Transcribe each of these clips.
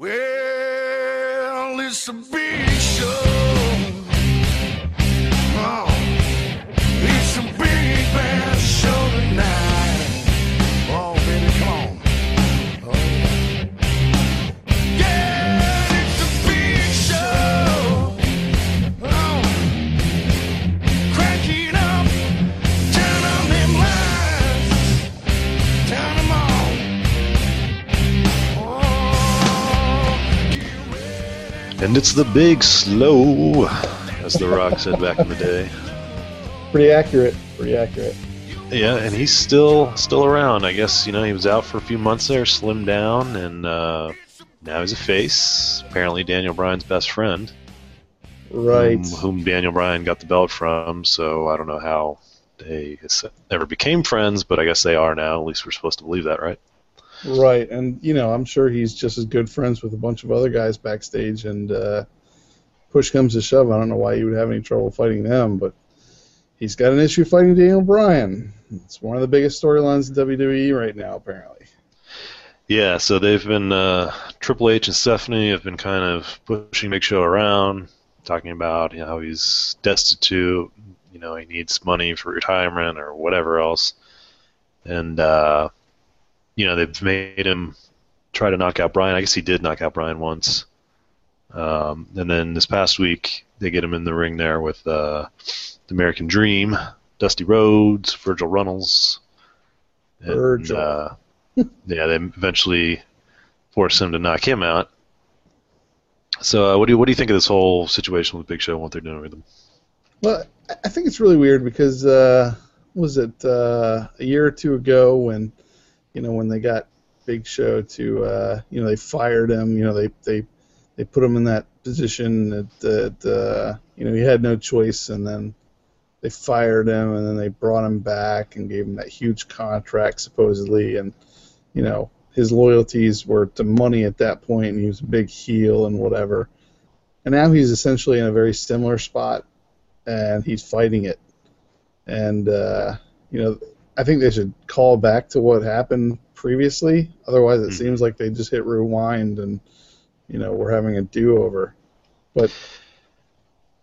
Well, it's a big show. And it's the big slow, as The Rock said back in the day. Pretty accurate. Pretty accurate. Yeah, and he's still still around. I guess you know he was out for a few months there, slimmed down, and uh, now he's a face. Apparently, Daniel Bryan's best friend, Right. whom, whom Daniel Bryan got the belt from. So I don't know how they ever became friends, but I guess they are now. At least we're supposed to believe that, right? Right. And, you know, I'm sure he's just as good friends with a bunch of other guys backstage. And uh, push comes to shove. I don't know why you would have any trouble fighting them, but he's got an issue fighting Daniel Bryan. It's one of the biggest storylines in WWE right now, apparently. Yeah, so they've been uh, Triple H and Stephanie have been kind of pushing Big Show around, talking about you know, how he's destitute, you know, he needs money for retirement or whatever else, and uh, you know they've made him try to knock out Bryan. I guess he did knock out Bryan once, um, and then this past week they get him in the ring there with uh, the American Dream, Dusty Rhodes, Virgil Runnels, and, Virgil. uh, yeah, they eventually force him to knock him out. So, uh, what do you what do you think of this whole situation with Big Show and what they're doing with him? Well, I- think it's really weird because uh, was it uh, a year or two ago when you know when they got Big Show to uh, you know they fired him you know they they they put him in that position that that uh, you know he had no choice and then they fired him and then they brought him back and gave him that huge contract supposedly and you know his loyalties were to money at that point and he was a big heel and whatever and now he's essentially in a very similar spot and he's fighting it. And uh, you know, I think they should call back to what happened previously. Otherwise, it Mhm. seems like they just hit rewind and you know we're having a do-over. But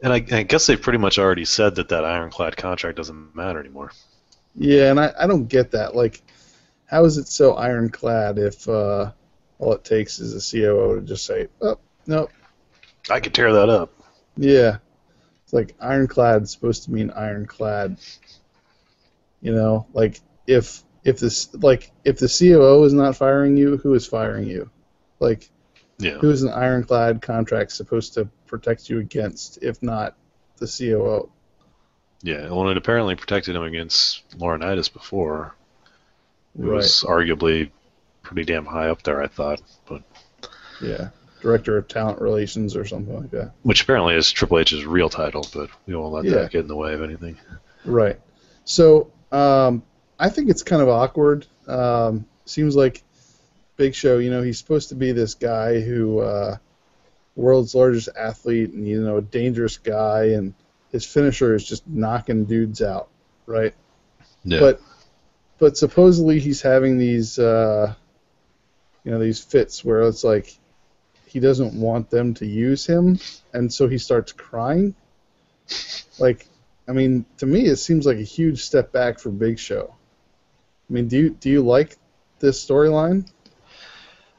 And I, I guess they pretty much already said that that ironclad contract doesn't matter anymore. yeah, and I, I don't get that. Like, how is it so ironclad if uh, all it takes is a COO to just say, "Oh, no, I could tear that up. Yeah. It's like ironclad is supposed to mean ironclad. You know, like if if this like if the COO is not firing you, who is firing you? Like Yeah. who is an ironclad contract supposed to protect you against if not the COO? Yeah. Well, it apparently protected him against Laurinaitis before. It Right. was arguably pretty damn high up there, I thought. But Yeah. Director of Talent Relations or something like that. which apparently is Triple H's real title, but we won't let Yeah. that get in the way of anything. Right. So um, I think it's kind of awkward. Um, seems like Big Show, you know, he's supposed to be this guy who, uh, world's largest athlete and, you know, a dangerous guy, and his finisher is just knocking dudes out, right? Yeah. But but supposedly he's having these, uh, you know, these fits where it's like he doesn't want them to use him, and so he starts crying. Like, I mean, to me, it seems like a huge step back for Big Show. I mean, do you do you like this storyline?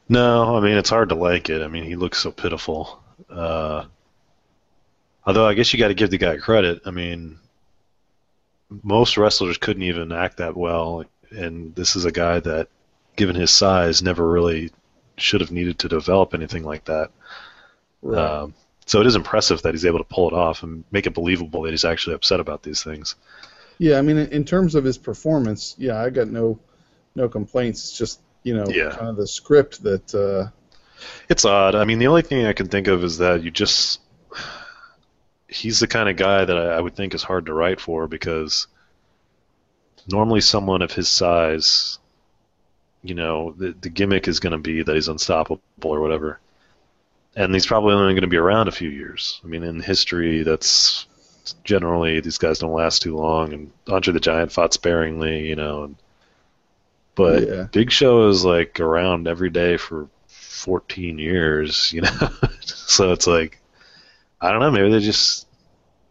No, I mean it's hard to like it. I mean he looks so pitiful. Uh, although I guess you got to give the guy credit. I mean, most wrestlers couldn't even act that well, and this is a guy that, given his size, never really should have needed to develop anything like that. Um, so it is impressive that he's able to pull it off and make it believable that he's actually upset about these things. Yeah, I mean, in terms of his performance, yeah, I got no no complaints. It's just you know Yeah. kind of the script that uh, It's odd. I mean, the only thing I can think of is that you just. He's the kind of guy that I, I would think is hard to write for because normally someone of his size, you know, the, the gimmick is going to be that he's unstoppable or whatever. And he's probably only going to be around a few years. I mean, in history, that's generally these guys don't last too long. And Andre the Giant fought sparingly, you know. And, but Yeah. Big Show is like around every day for 14 years, you know. so it's like, I don't know. Maybe they just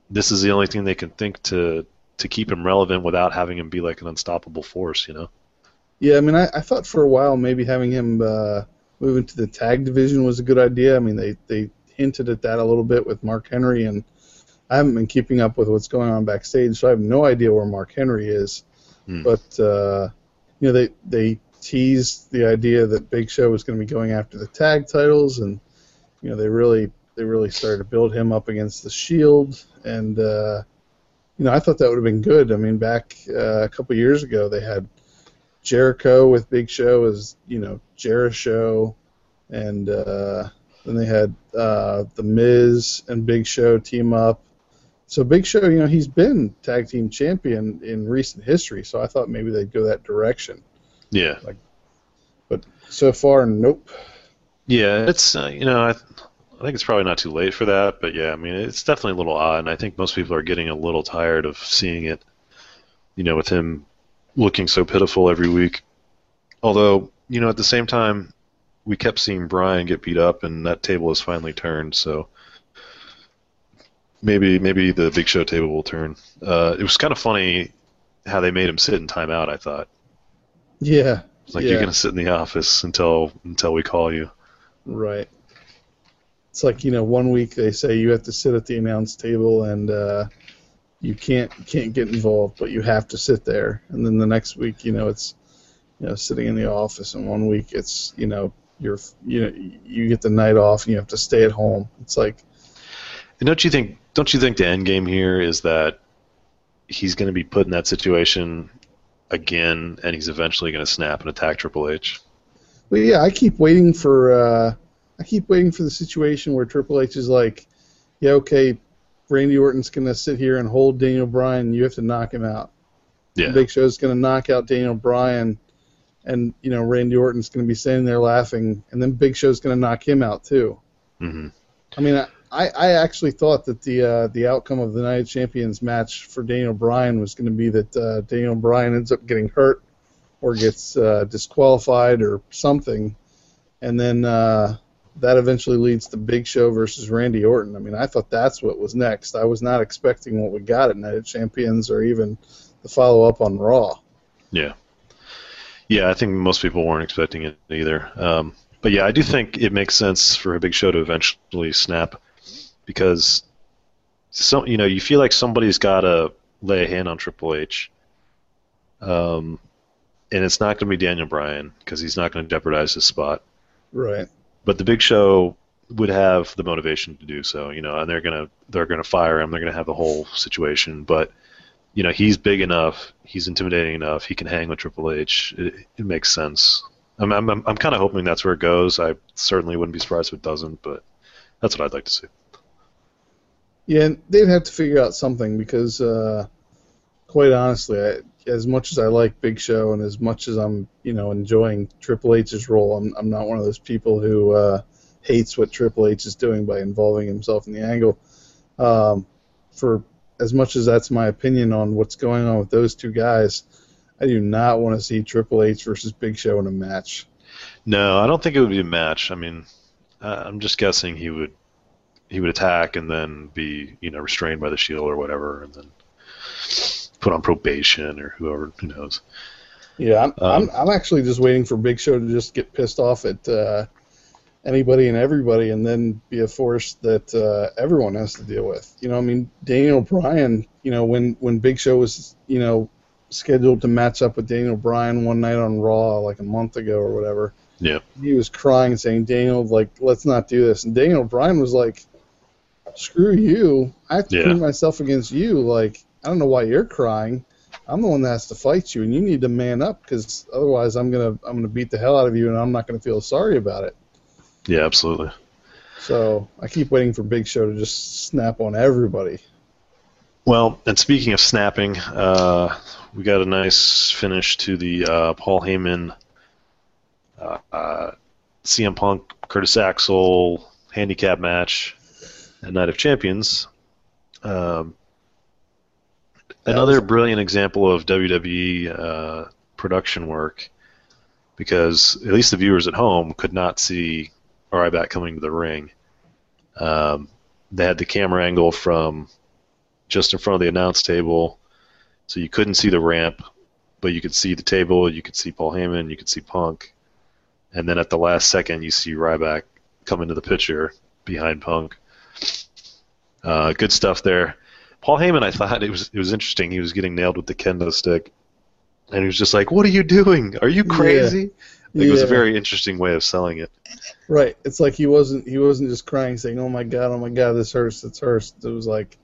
this is the only thing they can think to to keep him relevant without having him be like an unstoppable force, you know. Yeah, I mean, I, I thought for a while maybe having him uh, move to the tag division was a good idea. I mean, they they hinted at that a little bit with Mark Henry, and I haven't been keeping up with what's going on backstage, so I have no idea where Mark Henry is. Hmm. But uh, you know, they they teased the idea that Big Show was going to be going after the tag titles, and you know, they really they really started to build him up against the Shield, and uh, you know, I thought that would have been good. I mean, back uh, a couple years ago, they had Jericho with Big Show is you know Jericho, and uh, then they had uh, the Miz and Big Show team up. So Big Show, you know, he's been tag team champion in recent history. So I thought maybe they'd go that direction. Yeah. Like, but so far, nope. Yeah, it's uh, you know I, I think it's probably not too late for that, but yeah, I mean it's definitely a little odd, and I think most people are getting a little tired of seeing it. You know, with him looking so pitiful every week. Although you know at the same time, we kept seeing Bryan get beat up, and that table has finally turned. So maybe maybe the Big Show table will turn. Uh, it was kind of funny how they made him sit in timeout. I thought Yeah. it's like yeah, you're gonna sit in the office until until we call you. right. It's like you know, one week they say you have to sit at the announce table and uh, you can't can't get involved, but you have to sit there. And then the next week, you know, it's you know sitting in the office, and one week it's you know you're you know you get the night off and you have to stay at home. It's like And don't you think don't you think the end game here is that he's going to be put in that situation again, and he's eventually going to snap and attack Triple H? But yeah, I keep waiting for uh, I keep waiting for the situation where Triple H is like, yeah, okay, Randy Orton's gonna sit here and hold Daniel Bryan. You have to knock him out. Yeah, Big Show's gonna knock out Daniel Bryan, and you know Randy Orton's gonna be sitting there laughing, and then Big Show's gonna knock him out too. hmm I mean, I, I actually thought that the uh, the outcome of the Night of Champions match for Daniel Bryan was going to be that uh, Daniel Bryan ends up getting hurt or gets uh, disqualified or something, and then uh, that eventually leads to Big Show versus Randy Orton. I mean, I thought that's what was next. I was not expecting what we got at Night of Champions or even the follow up on Raw. yeah, yeah. I think most people weren't expecting it either. Um, but yeah, I do think it makes sense for a Big Show to eventually snap because some you know you feel like somebody's got to lay a hand on Triple H. Um, and it's not going to be Daniel Bryan because he's not going to jeopardize his spot. Right. But the Big Show would have the motivation to do so, you know, and they're gonna they're gonna fire him. They're gonna have the whole situation, but you know, he's big enough, he's intimidating enough, he can hang with Triple H. It, it makes sense. I'm I'm I'm, kind of hoping that's where it goes. I certainly wouldn't be surprised if it doesn't, but that's what I'd like to see. Yeah, and they'd have to figure out something because, uh, quite honestly, I, as much as I like Big Show and as much as I'm, you know, enjoying Triple H's role, I'm, I'm not one of those people who uh, hates what Triple H is doing by involving himself in the angle. Um, for as much as that's my opinion on what's going on with those two guys, I do not want to see Triple H versus Big Show in a match. No, I don't think it would be a match. I mean, uh, I'm just guessing he would he would attack and then be you know restrained by the Shield or whatever, and then put on probation or whoever who knows. Yeah, I'm, Um, I'm, I'm actually just waiting for Big Show to just get pissed off at uh, anybody and everybody, and then be a force that uh, everyone has to deal with. You know, I mean, Daniel Bryan. You know, when when Big Show was you know scheduled to match up with Daniel Bryan one night on Raw like a month ago or whatever, Yeah. he was crying and saying, "Daniel, like, let's not do this." And Daniel Bryan was like, "Screw you! I have to Yeah. prove myself against you. Like, I don't know why you're crying. I'm the one that has to fight you, and you need to man up because otherwise, I'm gonna I'm gonna beat the hell out of you, and I'm not gonna feel sorry about it." Yeah, absolutely. So I keep waiting for Big Show to just snap on everybody. Well, and speaking of snapping, uh, we got a nice finish to the uh, Paul Heyman, uh, uh, CM Punk, Curtis Axel handicap match at Night of Champions. Um, another was- brilliant example of WWE uh, production work, because at least the viewers at home could not see Ryback coming to the ring. Um, they had the camera angle from just in front of the announce table, so you couldn't see the ramp, but you could see the table, you could see Paul Heyman, you could see Punk, and then at the last second you see Ryback come into the picture behind Punk. Uh, good stuff there. Paul Heyman, I thought it was it was interesting. He was getting nailed with the kendo stick, and he was just like, "What are you doing? Are you crazy?" Like, It was a very interesting way of selling it. Right. It's like he wasn't he wasn't just crying saying, "Oh my god, oh my god, this hurts, this hurts." It was like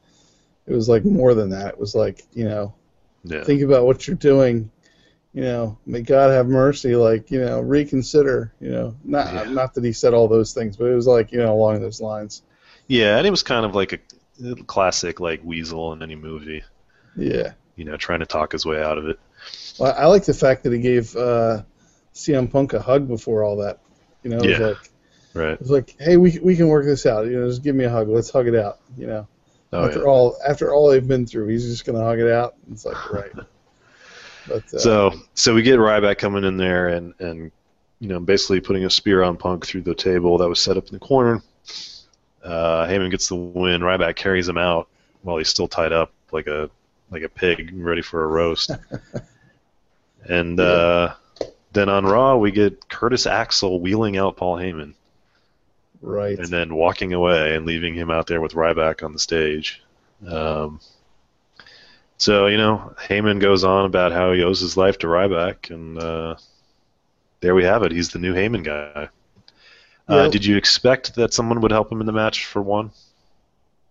it was like more than that. It was like, you know, Yeah. think about what you're doing. You know, may God have mercy, like, you know, reconsider, you know. Not Yeah. not that he said all those things, but it was like, you know, along those lines. Yeah, and it was kind of like a classic like weasel in any movie, Yeah. you know, trying to talk his way out of it. Well, I like the fact that he gave uh CM Punk a hug before all that. You know, Yeah. like Right. it was like, "Hey, we we can work this out. You know, just give me a hug. Let's hug it out." You know. Oh, after yeah. all after all they've been through, he's just gonna hug it out. It's like right. But uh, So so we get Ryback coming in there and and you know basically putting a spear on Punk through the table that was set up in the corner. Uh, Heyman gets the win. Ryback carries him out while he's still tied up like a like a pig ready for a roast. and uh, then on Raw we get Curtis Axel wheeling out Paul Heyman right. and then walking away and leaving him out there with Ryback on the stage. Um, so you know, Heyman goes on about how he owes his life to Ryback, and uh, there we have it. He's the new Heyman guy. Uh, did you expect that someone would help him in the match for one?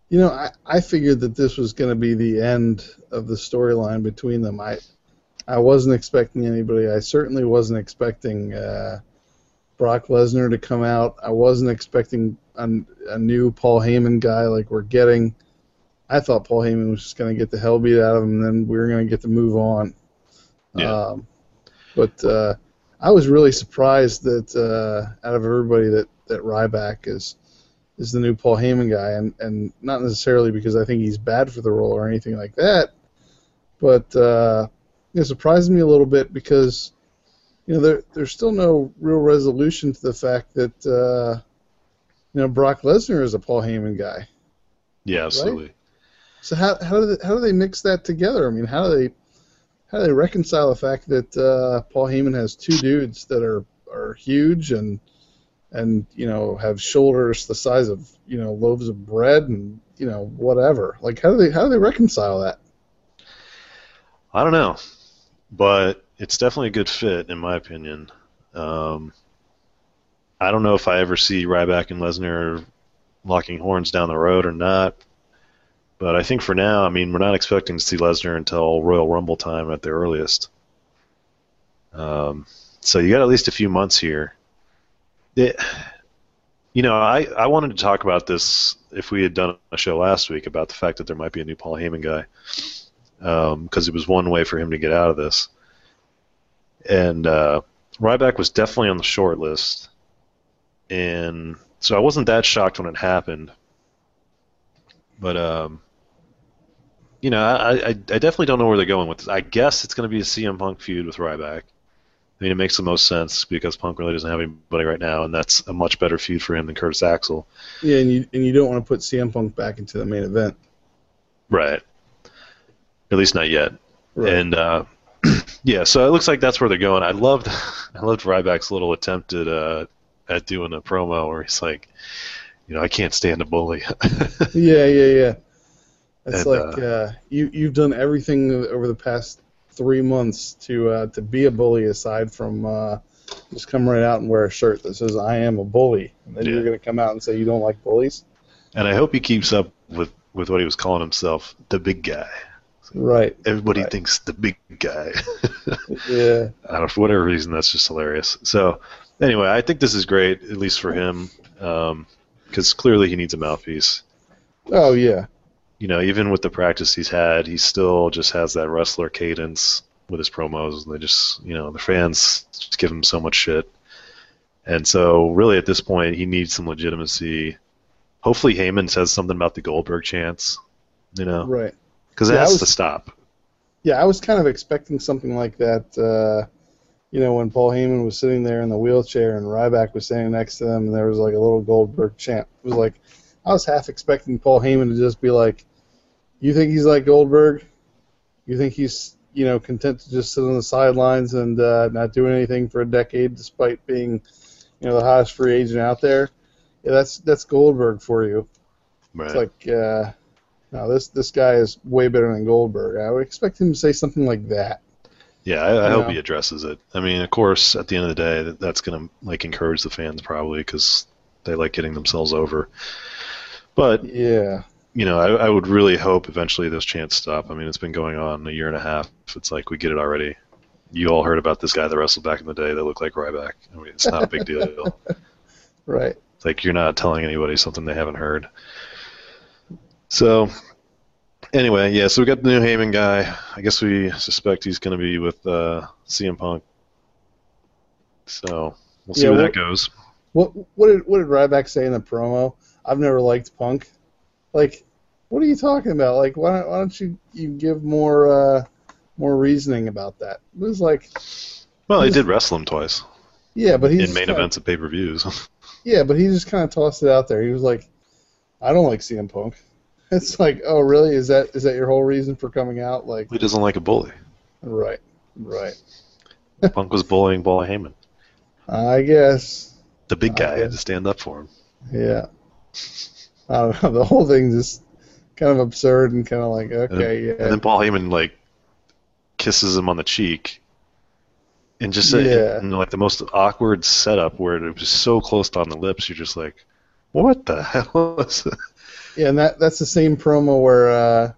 You know, I, I figured that this was going to be the end of the storyline between them. I I wasn't expecting anybody. I certainly wasn't expecting uh, Brock Lesnar to come out. I wasn't expecting a, a new Paul Heyman guy like we're getting. I thought Paul Heyman was just going to get the hell beat out of him, and then we were going to get to move on. Yeah. Um, but uh, I was really surprised that uh, out of everybody that that Ryback is is the new Paul Heyman guy, and and not necessarily because I think he's bad for the role or anything like that, but uh, it surprised me a little bit because you know there there's still no real resolution to the fact that uh, you know Brock Lesnar is a Paul Heyman guy. Yeah, absolutely. So how how do they, how do they mix that together? I mean, how do they how do they reconcile the fact that uh, Paul Heyman has two dudes that are are huge and and you know have shoulders the size of you know loaves of bread and you know whatever? Like how do they how do they reconcile that? I don't know, but it's definitely a good fit in my opinion. Um, I don't know if I ever see Ryback and Lesnar locking horns down the road or not, but I think for now, I mean, we're not expecting to see Lesnar until Royal Rumble time at the earliest. Um, so you got at least a few months here. It, you know, I, I wanted to talk about this if we had done a show last week about the fact that there might be a new Paul Heyman guy because it was one way for him to get out of this. And uh, Ryback was definitely on the short list, and so I wasn't that shocked when it happened. But um, you know, I, I, I definitely don't know where they're going with this. I guess it's going to be a CM Punk feud with Ryback. I mean, it makes the most sense because Punk really doesn't have anybody right now, and that's a much better feud for him than Curtis Axel. Yeah, and you and you don't want to put CM Punk back into the main event. Right. At least not yet. Right. And uh, yeah, so it looks like that's where they're going. I loved, I loved Ryback's little attempt at uh, at doing a promo where he's like, you know, I can't stand a bully. Yeah, yeah, yeah. It's And, like uh, you you've done everything over the past three months to uh, to be a bully, aside from uh, just come right out and wear a shirt that says "I am a bully," and then Yeah. you're going to come out and say you don't like bullies. and I hope he keeps up with with what he was calling himself, the big guy. Right. Everybody Right. thinks the big guy. Yeah. I don't know, for whatever reason, that's just hilarious. So, anyway, I think this is great, at least for him, because clearly he needs a mouthpiece. Oh yeah. You know, even with the practice he's had, he still just has that wrestler cadence with his promos, and they just, you know, the fans just give him so much shit. And so, really, at this point, he needs some legitimacy. Hopefully, Heyman says something about the Goldberg chance, you know, Right. because it Yeah, has was- to stop. Yeah, I was kind of expecting something like that. Uh, you know, when Paul Heyman was sitting there in the wheelchair and Ryback was standing next to them, and there was like a little Goldberg chant. It was like I was half expecting Paul Heyman to just be like, "You think he's like Goldberg? You think he's you know content to just sit on the sidelines and uh, not do anything for a decade, despite being you know the hottest free agent out there? Yeah, that's that's Goldberg for you. Right. It's like, uh, no, this this guy is way better than Goldberg. I would expect him to say something like that. yeah, I, I hope know. he addresses it. I mean, of course, at the end of the day, that, that's going to like encourage the fans probably because they like getting themselves over. But Yeah, you know, I, I would really hope eventually those chants stop. I mean, it's been going on a year and a half. It's like we get it already. You all heard about this guy that wrestled back in the day that looked like Ryback. I mean, it's not a big deal. right. It's like you're not telling anybody something they haven't heard. So, anyway, yeah. So we got the new Heyman guy. I guess we suspect he's going to be with uh, CM Punk. So we'll see Yeah, where what- that goes. What what did what did Ryback say in the promo? I've never liked Punk. Like, what are you talking about? Like, why don't, why don't you you give more uh, more reasoning about that? It was like, Well, he did wrestle him twice yeah, but he's in main events at pay per views. Yeah, but he just kind of tossed it out there. He was like, I don't like CM Punk. It's like, oh really? Is that is that your whole reason for coming out? Like, he doesn't like a bully. right, right. Punk was bullying Paul Heyman. I guess. The big guy had to stand up for him. Yeah. I don't know. The whole thing just kind of absurd and kind of like, okay, yeah. And then Paul Heyman like kisses him on the cheek, and just Yeah. in like the most awkward setup where it was so close to on the lips. You're just like, what the hell is it? Yeah, and that that's the same promo where uh,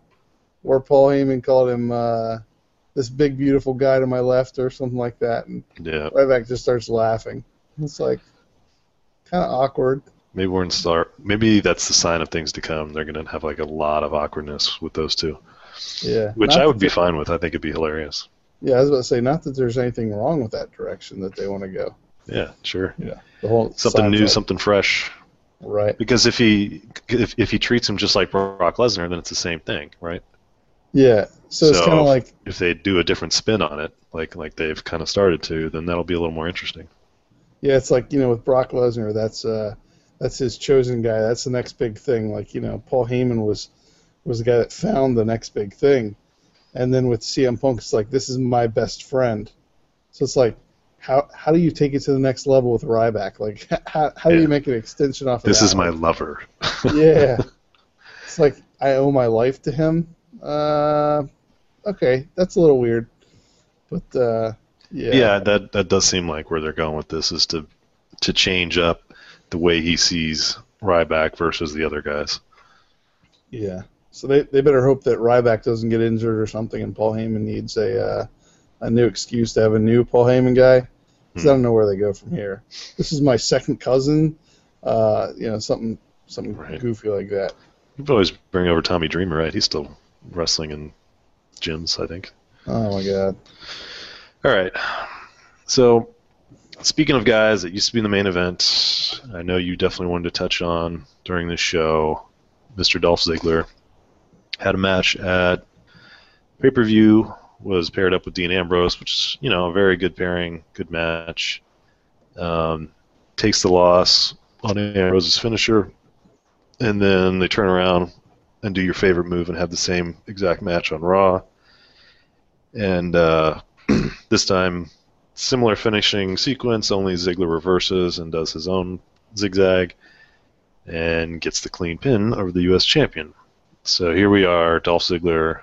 where Paul Heyman called him uh, this big beautiful guy to my left or something like that, and Yeah, Ryback just starts laughing. It's like kind of awkward. Maybe we're in start. Maybe that's the sign of things to come. They're gonna have like a lot of awkwardness with those two, Yeah, which I would be fine with. I think it'd be hilarious. Yeah, I was about to say not that there's anything wrong with that direction that they want to go. Yeah, sure. Yeah, The whole Something new, Seinfeld- something fresh. right? Because if he if, if he treats him just like Brock Lesnar, then it's the same thing, right? Yeah, so, it's So- kind of like If they do a different spin on it, like like they've kind of started to, then that'll be a little more interesting. Yeah, it's like you know with Brock Lesnar, that's uh, that's his chosen guy. That's the next big thing. Like you know, Paul Heyman was was the guy that found the next big thing, and then with CM Punk, it's like this is my best friend. So it's like, how how do you take it to the next level with Ryback? Like how how do Yeah. you make an extension off? of This is my lover. yeah. It's like I owe my life to him. Uh, okay, that's a little weird, but uh, yeah. yeah, that that does seem like where they're going with this is to to change up the way he sees Ryback versus the other guys. Yeah. So they, they better hope that Ryback doesn't get injured or something, and Paul Heyman needs a uh, a new excuse to have a new Paul Heyman guy. 'Cause I don't know where they go from here. This is my second cousin. Uh, you know, something something Right. goofy like that. You could always bring over Tommy Dreamer, right? He's still wrestling in gyms, I think. Oh my god. All right. So, speaking of guys that used to be in the main event, I know you definitely wanted to touch on during this show. Mr. Dolph Ziggler had a match at pay per view. Was paired up with Dean Ambrose, which is you know a very good pairing, good match. Um, takes the loss on Ambrose's finisher, and then they turn around and do your favorite move and have the same exact match on Raw. And uh, this time, similar finishing sequence, only Ziggler reverses and does his own zigzag and gets the clean pin over the U.S. champion. So here we are, Dolph Ziggler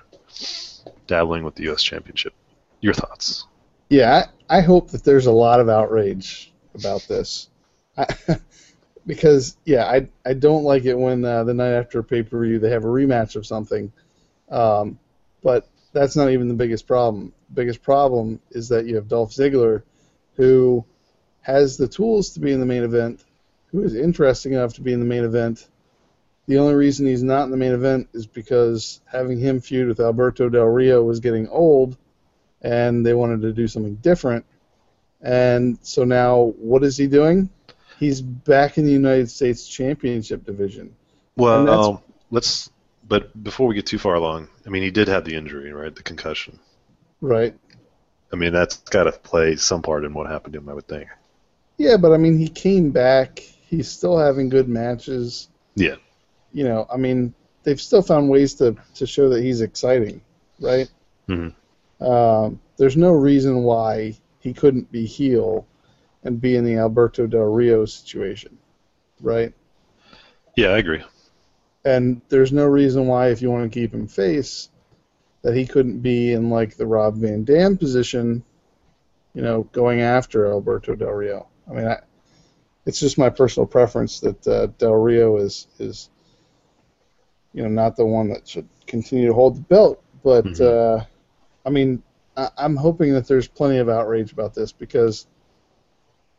dabbling with the U.S. championship. Your thoughts? Yeah, I, I hope that there's a lot of outrage about this. I, because yeah, I I don't like it when uh, the night after a pay per view they have a rematch of something, um, but that's not even the biggest problem. The biggest problem is that you have Dolph Ziggler, who has the tools to be in the main event, who is interesting enough to be in the main event. The only reason he's not in the main event is because having him feud with Alberto Del Rio was getting old, and they wanted to do something different. And so now, what is he doing? He's back in the United States Championship division. Well, um, let's. But before we get too far along, I mean, he did have the injury, right? The concussion. Right. I mean, that's got to play some part in what happened to him, I would think. Yeah, but I mean, he came back. He's still having good matches. Yeah. You know, I mean, they've still found ways to, to show that he's exciting, right? Mhm. Um, there's no reason why he couldn't be heel and be in the Alberto Del Rio situation, right? Yeah, I agree. And there's no reason why, if you want to keep him face, that he couldn't be in like the Rob Van Dam position, you know, going after Alberto Del Rio. I mean, I, it's just my personal preference that uh, Del Rio is is, you know, not the one that should continue to hold the belt. But Mhm. uh, I mean, I, I'm hoping that there's plenty of outrage about this because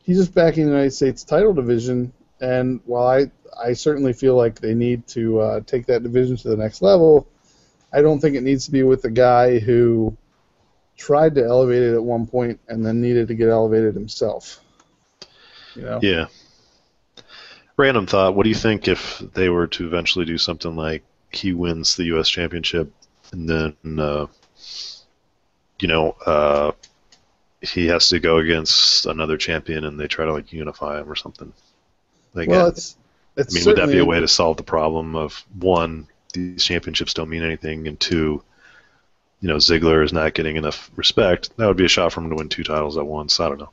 he's just back in the United States title division, and while I I certainly feel like they need to uh, take that division to the next level. I don't think it needs to be with the guy who tried to elevate it at one point and then needed to get elevated himself. You know? Yeah. Random thought. What do you think if they were to eventually do something like he wins the U.S. Championship and then, uh, you know, uh, he has to go against another champion and they try to like unify him or something? Like, well, it's it's I mean, would that be a way to solve the problem of one, these championships don't mean anything, and two, you know, Ziggler is not getting enough respect? That would be a shot for him to win two titles at once. I don't know.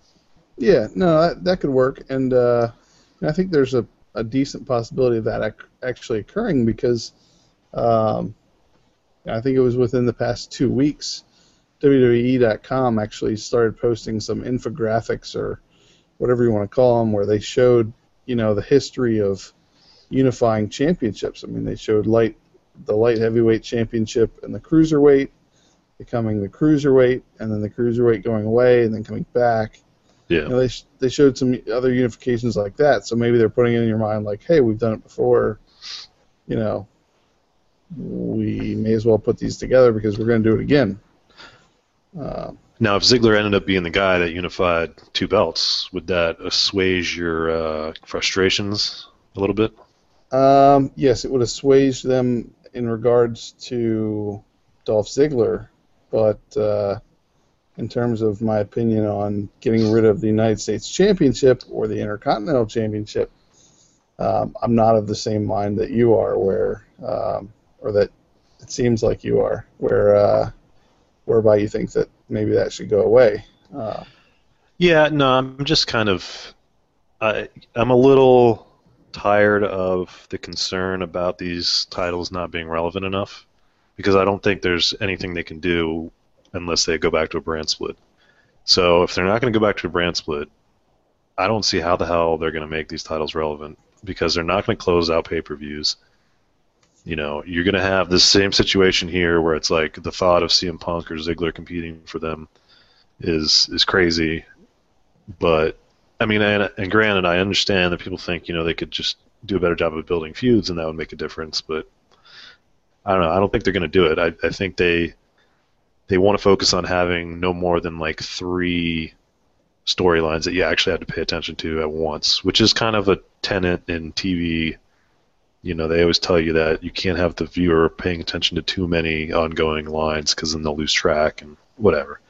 Yeah, no, that, that could work, and uh, I think there's a, a decent possibility of that ac- actually occurring because um, I think it was within the past two weeks, WWE.com actually started posting some infographics or whatever you want to call them, where they showed you know the history of unifying championships. I mean, they showed light the light heavyweight championship and the cruiserweight becoming the cruiserweight, and then the cruiserweight going away and then coming back. Yeah. You know, they sh- they showed some other unifications like that, so maybe they're putting it in your mind like, hey, we've done it before. You know, we may as well put these together because we're going to do it again. Uh, Now, if Ziggler ended up being the guy that unified two belts, would that assuage your uh, frustrations a little bit? um, yes, it would assuage them in regards to Dolph Ziggler, but uh, in terms of my opinion on getting rid of the United States Championship or the Intercontinental Championship, um, I'm not of the same mind that you are, where um, or that it seems like you are, where uh, whereby you think that maybe that should go away. Uh, Yeah, no, I'm just kind of, I, I'm a little tired of the concern about these titles not being relevant enough, because I don't think there's anything they can do unless they go back to a brand split. So if they're not going to go back to a brand split, I don't see how the hell they're going to make these titles relevant because they're not going to close out pay-per-views. You know, you're going to have this same situation here where it's like the thought of CM Punk or Ziggler competing for them is is crazy. But I mean, and, and granted, I understand that people think you know they could just do a better job of building feuds and that would make a difference. But I don't know. I don't think they're going to do it. I, I think they they want to focus on having no more than like three storylines that you actually have to pay attention to at once, which is kind of a tenet in TV. You know, they always tell you that you can't have the viewer paying attention to too many ongoing lines because then they'll lose track and whatever.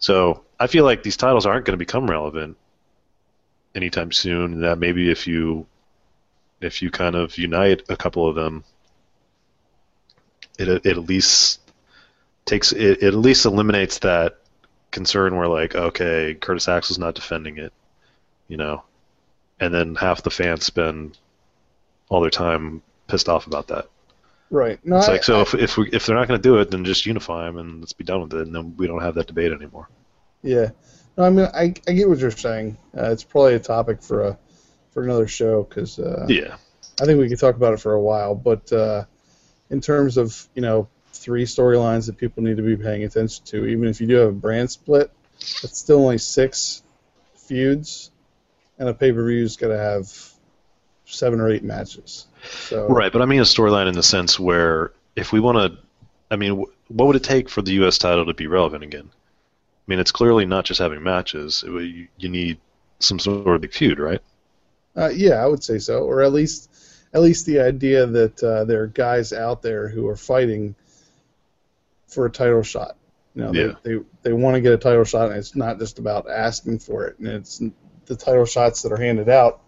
So I feel like these titles aren't going to become relevant anytime soon. That maybe if you if you kind of unite a couple of them, it it at least takes it, it at least eliminates that concern where like okay Curtis Axel's not defending it, you know, and then half the fans spend all their time pissed off about that. right. No, It's I, like so I- if if we if they're not going to do it, then just unify them and let's be done with it, and then we don't have that debate anymore. Yeah. No, I mean, I, I get what you're saying. Uh, it's probably a topic for a for another show because uh, Yeah. I think we could talk about it for a while. But uh, in terms of you know three storylines that people need to be paying attention to, even if you do have a brand split, it's still only six feuds, and a pay per view's got to have seven or eight matches. So Right, but I mean a storyline in the sense where if we want to, I mean, what would it take for the U.S. title to be relevant again? I mean, it's clearly not just having matches. It, you, you need some sort of big feud, right? Uh, yeah, I would say so, or at least at least the idea that uh, there are guys out there who are fighting for a title shot. You know, Yeah. they, they, they want to get a title shot, and it's not just about asking for it. And it's the title shots that are handed out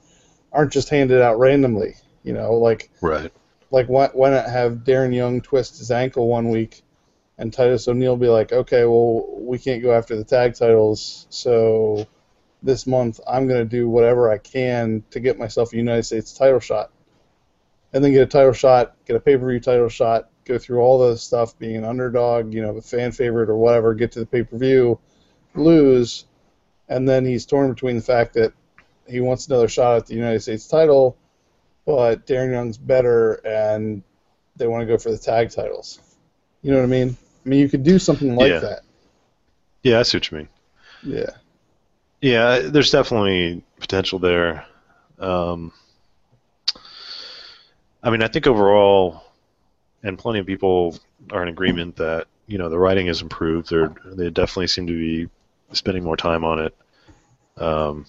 aren't just handed out randomly. You know, like Right. like why, why not have Darren Young twist his ankle one week, and Titus O'Neil be like, okay, well we can't go after the tag titles, so this month I'm gonna do whatever I can to get myself a United States title shot, and then get a title shot, get a pay per view title shot, go through all the stuff, being an underdog, you know, a fan favorite or whatever, get to the pay per view, lose, and then he's torn between the fact that he wants another shot at the United States title but Darren Young's better, and they want to go for the tag titles. You know what I mean? I mean, you could do something like Yeah. that. Yeah, I see what you mean. Yeah. Yeah, there's definitely potential there. Um, I mean, I think overall, and plenty of people are in agreement that you know the writing has improved. They're they definitely seem to be spending more time on it. Um,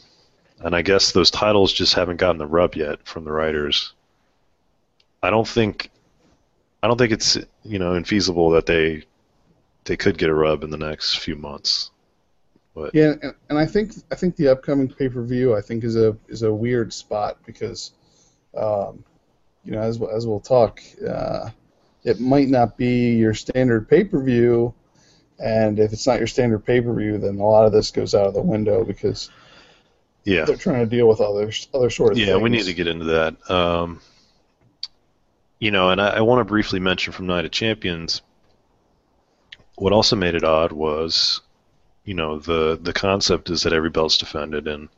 and I guess those titles just haven't gotten the rub yet from the writers. I don't think, I don't think it's you know infeasible that they they could get a rub in the next few months. Yeah, and, and I think I think the upcoming pay per view I think is a is a weird spot because, um, you know, as as we'll talk, uh, it might not be your standard pay per view, and if it's not your standard pay per view, then a lot of this goes out of the window because Yeah. they're trying to deal with other other sort of Yeah, things. we need to get into that. Um, you know, and I, I want to briefly mention from Night of Champions. What also made it odd was, you know, the the concept is that every belt's defended, and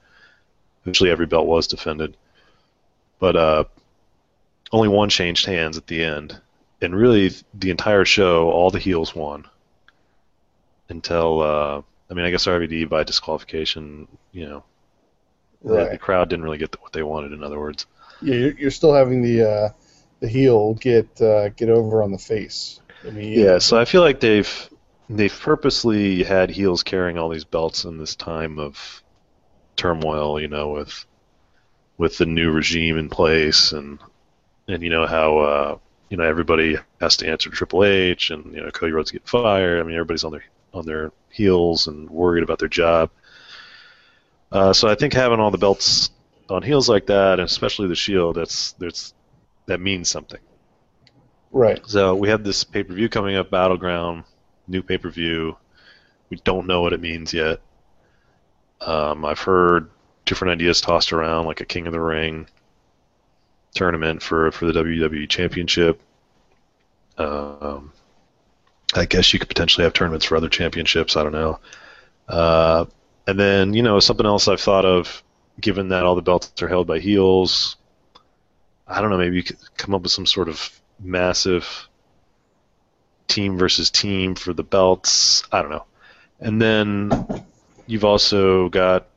eventually every belt was defended, but uh, only one changed hands at the end, and really the entire show, all the heels won. Until, uh, I mean, I guess RVD by disqualification, you know, right. the crowd didn't really get what they wanted. In other words. Yeah, you're, you're still having the uh, the heel get uh, get over on the face. I mean, Yeah, so I feel like they've they've purposely had heels carrying all these belts in this time of turmoil, you know, with with the new regime in place and and you know how uh, you know everybody has to answer Triple H and you know Cody Rhodes get fired. I mean everybody's on their on their heels and worried about their job. Uh, so I think having all the belts on heels like that, and especially the Shield, that's that's that means something. right. So we have this pay per view coming up, Battleground, new pay per view. We don't know what it means yet. Um, I've heard different ideas tossed around, like a King of the Ring tournament for for the WWE Championship. Um, I guess you could potentially have tournaments for other championships. I don't know. Uh, and then you know something else I've thought of, given that all the belts are held by heels. I don't know. Maybe you could come up with some sort of massive team versus team for the belts. I don't know. And then you've also got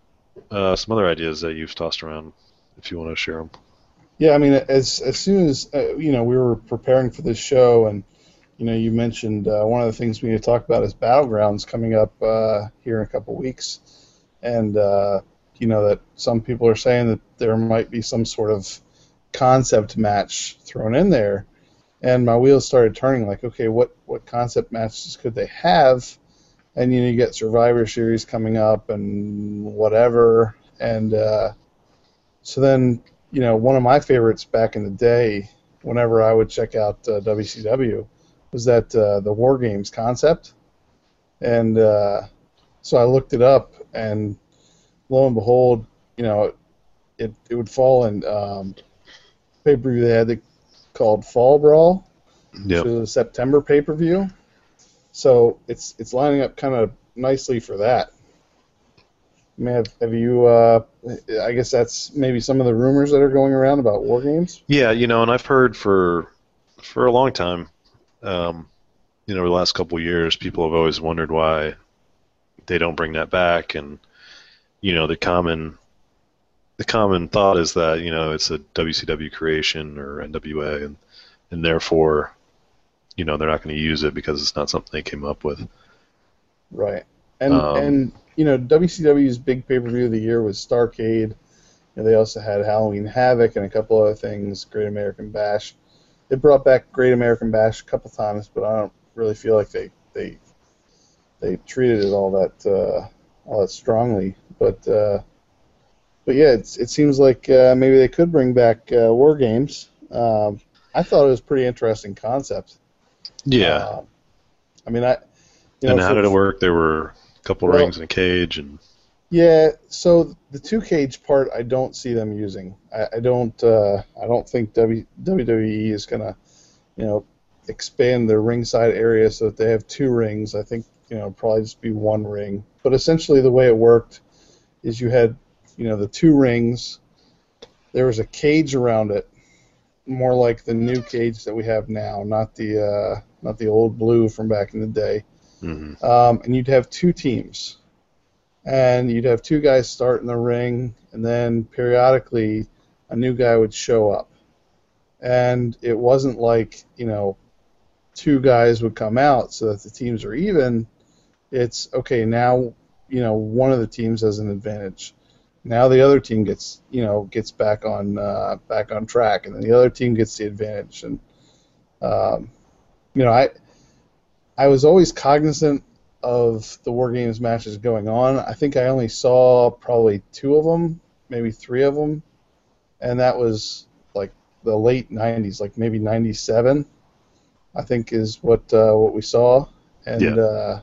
uh, some other ideas that you've tossed around. If you want to share them. Yeah, I mean, as as soon as uh, you know we were preparing for this show, and you know you mentioned uh, one of the things we need to talk about is battlegrounds coming up uh, here in a couple weeks, and uh, you know that some people are saying that there might be some sort of concept match thrown in there, and my wheels started turning. Like, okay, what what concept matches could they have? And you know you get Survivor Series coming up and whatever, and uh, so then you know, one of my favorites back in the day, whenever I would check out uh, WCW, was that uh, the War Games concept. And uh, so I looked it up, and lo and behold, you know, it, it would fall in um, pay per view they had the, called Fall Brawl, Yep. which was a September pay per view. So it's it's lining up kind of nicely for that. I mean, have, have you? Uh, I guess that's maybe some of the rumors that are going around about war games. Yeah, you know, and I've heard for for a long time, um, you know, over the last couple of years, people have always wondered why they don't bring that back, and you know, the common the common thought is that you know it's a WCW creation or NWA, and and therefore, you know, they're not going to use it because it's not something they came up with. Right. And Um, and you know WCW's big pay per view of the year was Starcade. You know, they also had Halloween Havoc and a couple other things. Great American Bash. They brought back Great American Bash a couple times, but I don't really feel like they they they treated it all that uh, all that strongly. But uh, but yeah, it's, it seems like uh, maybe they could bring back uh, war games. Um, I thought it was a pretty interesting concept. Yeah. Uh, I mean, I. You and how did it work? There were a couple Well- rings and a cage, and Yeah, so the two cage part, I don't see them using. I, I don't. Uh, I don't think w, WWE is gonna, you know, expand their ringside area so that they have two rings. I think you know probably just be one ring. But essentially, the way it worked is you had, you know, the two rings. There was a cage around it, more like the new cage that we have now, not the uh, not the old blue from back in the day mhm. um, and you'd have two teams, and you'd have two guys start in the ring, and then periodically a new guy would show up, and it wasn't like you know two guys would come out so that the teams are even. It's okay now. You know one of the teams has an advantage. Now the other team gets you know gets back on uh, back on track, and then the other team gets the advantage, and um, you know I I was always cognizant of the War Games matches going on. I think I only saw probably two of them, maybe three of them, and that was like the late '90s, like maybe '97. I think is what uh, what we saw, and Yeah. uh,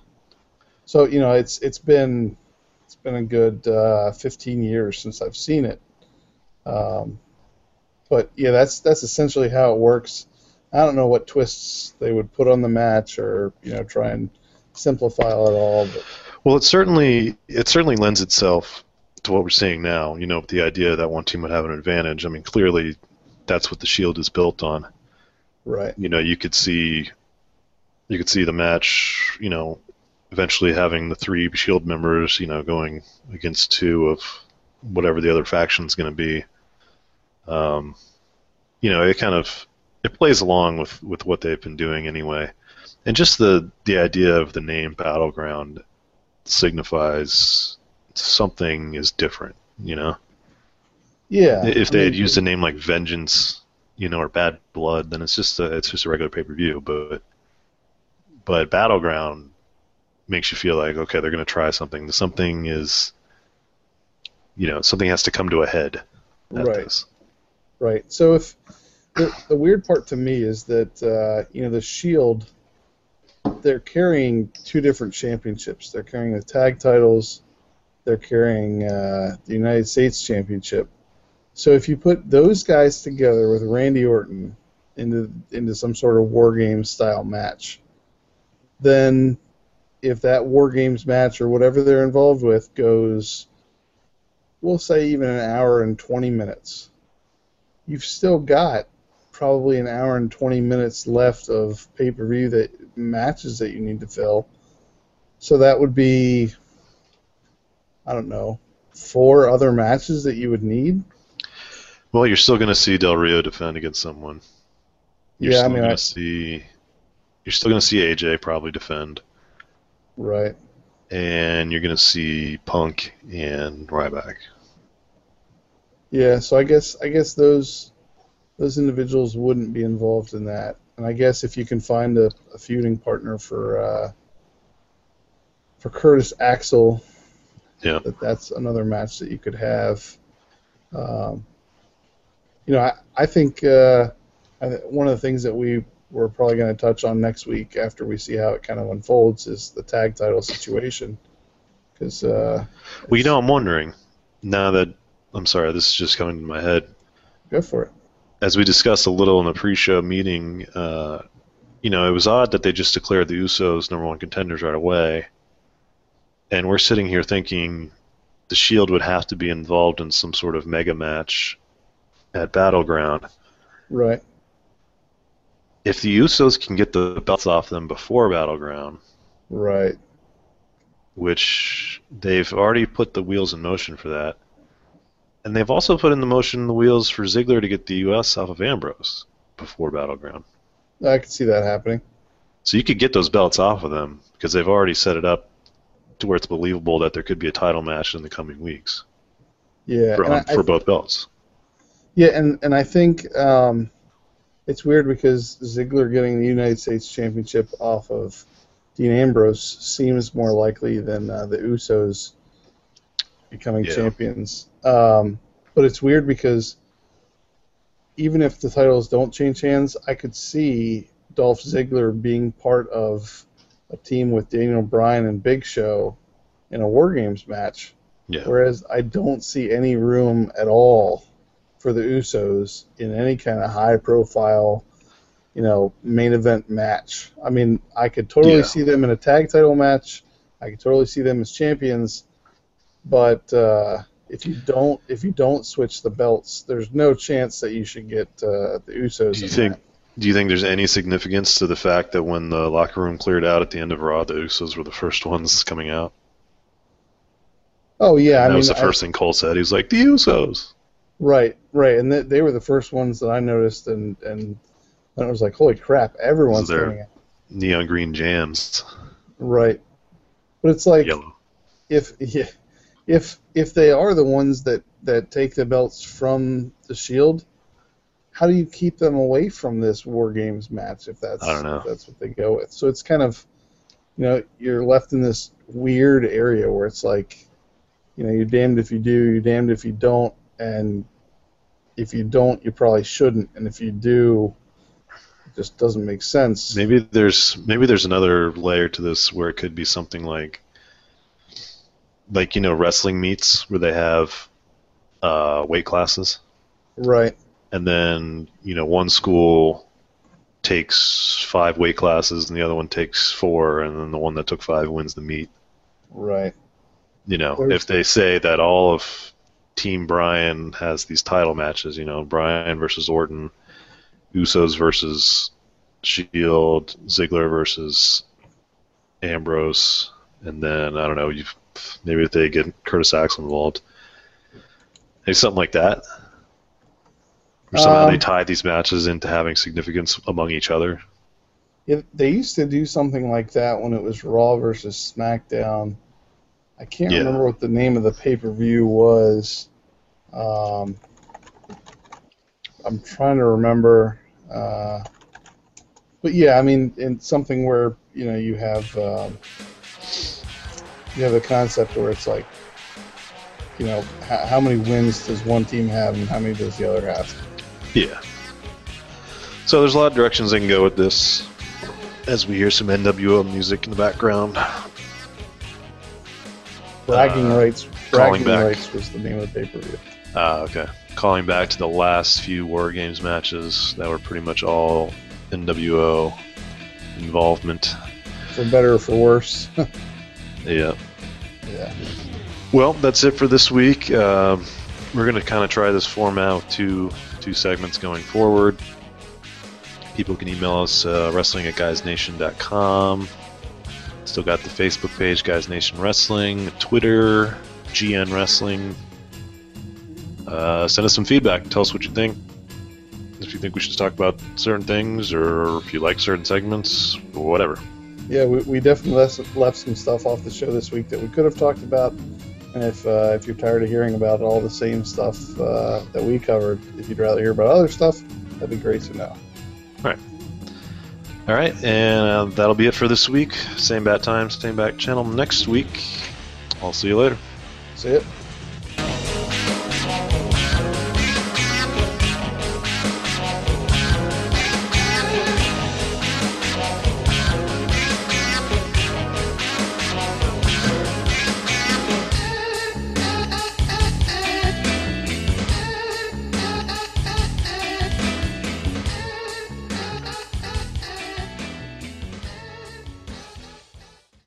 so you know it's it's been it's been a good uh, 15 years since I've seen it. Um, but yeah, that's that's essentially how it works. I don't know what twists they would put on the match, or you know, try and simplify it all. But well, it certainly it certainly lends itself to what we're seeing now. You know, with the idea that one team would have an advantage. I mean, clearly, that's what the Shield is built on. right, You know, you could see you could see the match. You know, eventually having the three Shield members. You know, going against two of whatever the other faction's going to be. Um, you know, it kind of it plays along with with what they've been doing anyway, and just the the idea of the name battleground signifies something is different. You know, yeah. if I they had used a name like Vengeance, you know, or Bad Blood, then it's just a it's just a regular pay per view. But but battleground makes you feel like okay, they're going to try something. Something is, you know, something has to come to a head. Right. This. Right. So if the, the weird part to me is that uh, you know the Shield, they're carrying two different championships. They're carrying the tag titles. They're carrying uh, the United States Championship. So if you put those guys together with Randy Orton into into some sort of War Games style match, then if that War Games match or whatever they're involved with goes, we'll say even an hour and 20 minutes, you've still got probably an hour and 20 minutes left of pay per view that matches that you need to fill. So that would be, I don't know, four other matches that you would need. Well, you're still going to see Del Rio defend against someone. You're yeah, I still mean, going to see. You're still going to see AJ probably defend, right. and you're going to see Punk and Ryback. Yeah, so I guess I guess those those individuals wouldn't be involved in that. And I guess if you can find a, a feuding partner for uh, for Curtis Axel, Yeah. that that's another match that you could have. Um, you know, I I think uh, I, th- one of the things that we we're probably going to touch on next week after we see how it kind of unfolds is the tag title situation. Because uh, Well, you know, I'm wondering now that I'm sorry, this is just coming to my head. go for it. As we discussed a little in the pre-show meeting, uh, you know, it was odd that they just declared the Usos number one contenders right away, and we're sitting here thinking the Shield would have to be involved in some sort of mega match at Battleground. Right. If the Usos can get the belts off them before Battleground, Right. which they've already put the wheels in motion for that. And they've also put in the motion the wheels for Ziggler to get the US off of Ambrose before Battleground. I could see that happening. So you could get those belts off of them because they've already set it up to where it's believable that there could be a title match in the coming weeks Yeah. for, and I- for both belts. Yeah, and and I think um, it's weird because Ziggler getting the United States Championship off of Dean Ambrose seems more likely than uh, the Usos becoming Yeah. champions. Um, but it's weird because even if the titles don't change hands, I could see Dolph Ziggler being part of a team with Daniel Bryan and Big Show in a War Games match. Yeah. Whereas I don't see any room at all for the Usos in any kind of high profile, you know, main event match. I mean, I could totally Yeah. see them in a tag title match. I could totally see them as champions. But uh, if you don't, if you don't switch the belts, there's no chance that you should get uh, the Usos. Do you in think? that. Do you think there's any significance to the fact that when the locker room cleared out at the end of Raw, the Usos were the first ones coming out? Oh yeah, I that mean, was the I- first thing Cole said. He was like, "The Usos." Right, right, and they, they were the first ones that I noticed, and and I was like, holy crap, everyone's coming out. Neon green jams, Right, but it's like yellow. if if if they are the ones that that take the belts from the Shield, how do you keep them away from this War Games match if that's I don't know. if that's what they go with? So it's kind of you know you're left in this weird area where it's like you know you're damned if you do, you're damned if you don't, and if you don't, you probably shouldn't, and if you do, it just doesn't make sense. Maybe there's maybe there's another layer to this where it could be something like like you know wrestling meets where they have uh, weight classes Right. and then you know one school takes five weight classes and the other one takes four and then the one that took five wins the meet Right. you know There's- if they say that all of team Bryan has these title matches you know Bryan versus Orton Usos versus Shield Ziggler versus Ambrose and then I don't know you maybe if they get Curtis Axel involved maybe something like that or somehow they Um, tie these matches into having significance among each other Yeah, they used to do something like that when it was Raw versus SmackDown. I can't Yeah. remember what the name of the pay per view was. Um, I'm trying to remember. Uh, but yeah, I mean, in something where you know you have um, you have a concept where it's like, you know, how, how many wins does one team have and how many does the other have? Yeah. So there's a lot of directions they can go with this. As we hear some NWO music in the background. Bragging Uh, rights. Bragging rights was the name of the pay per view. Ah, okay. Calling back to the last few War Games matches that were pretty much all NWO involvement. For better or for worse. Yeah. yeah. Well, that's it for this week. Um, we're going to kind of try this format with two two segments going forward. People can email us uh, wrestling at guysnation.com. Still got the Facebook page, Guys Nation Wrestling, Twitter, GN Wrestling. Uh, send us some feedback. Tell us what you think. If you think we should talk about certain things, or if you like certain segments, or whatever. Yeah, we, we definitely left, some stuff off the show this week that we could have talked about. And if uh, if you're tired of hearing about all the same stuff uh, that we covered, if you'd rather hear about other stuff, that'd be great to know. All right, Alright, and uh, that'll be it for this week. Same bat time, same back channel next week. I'll see you later. See it.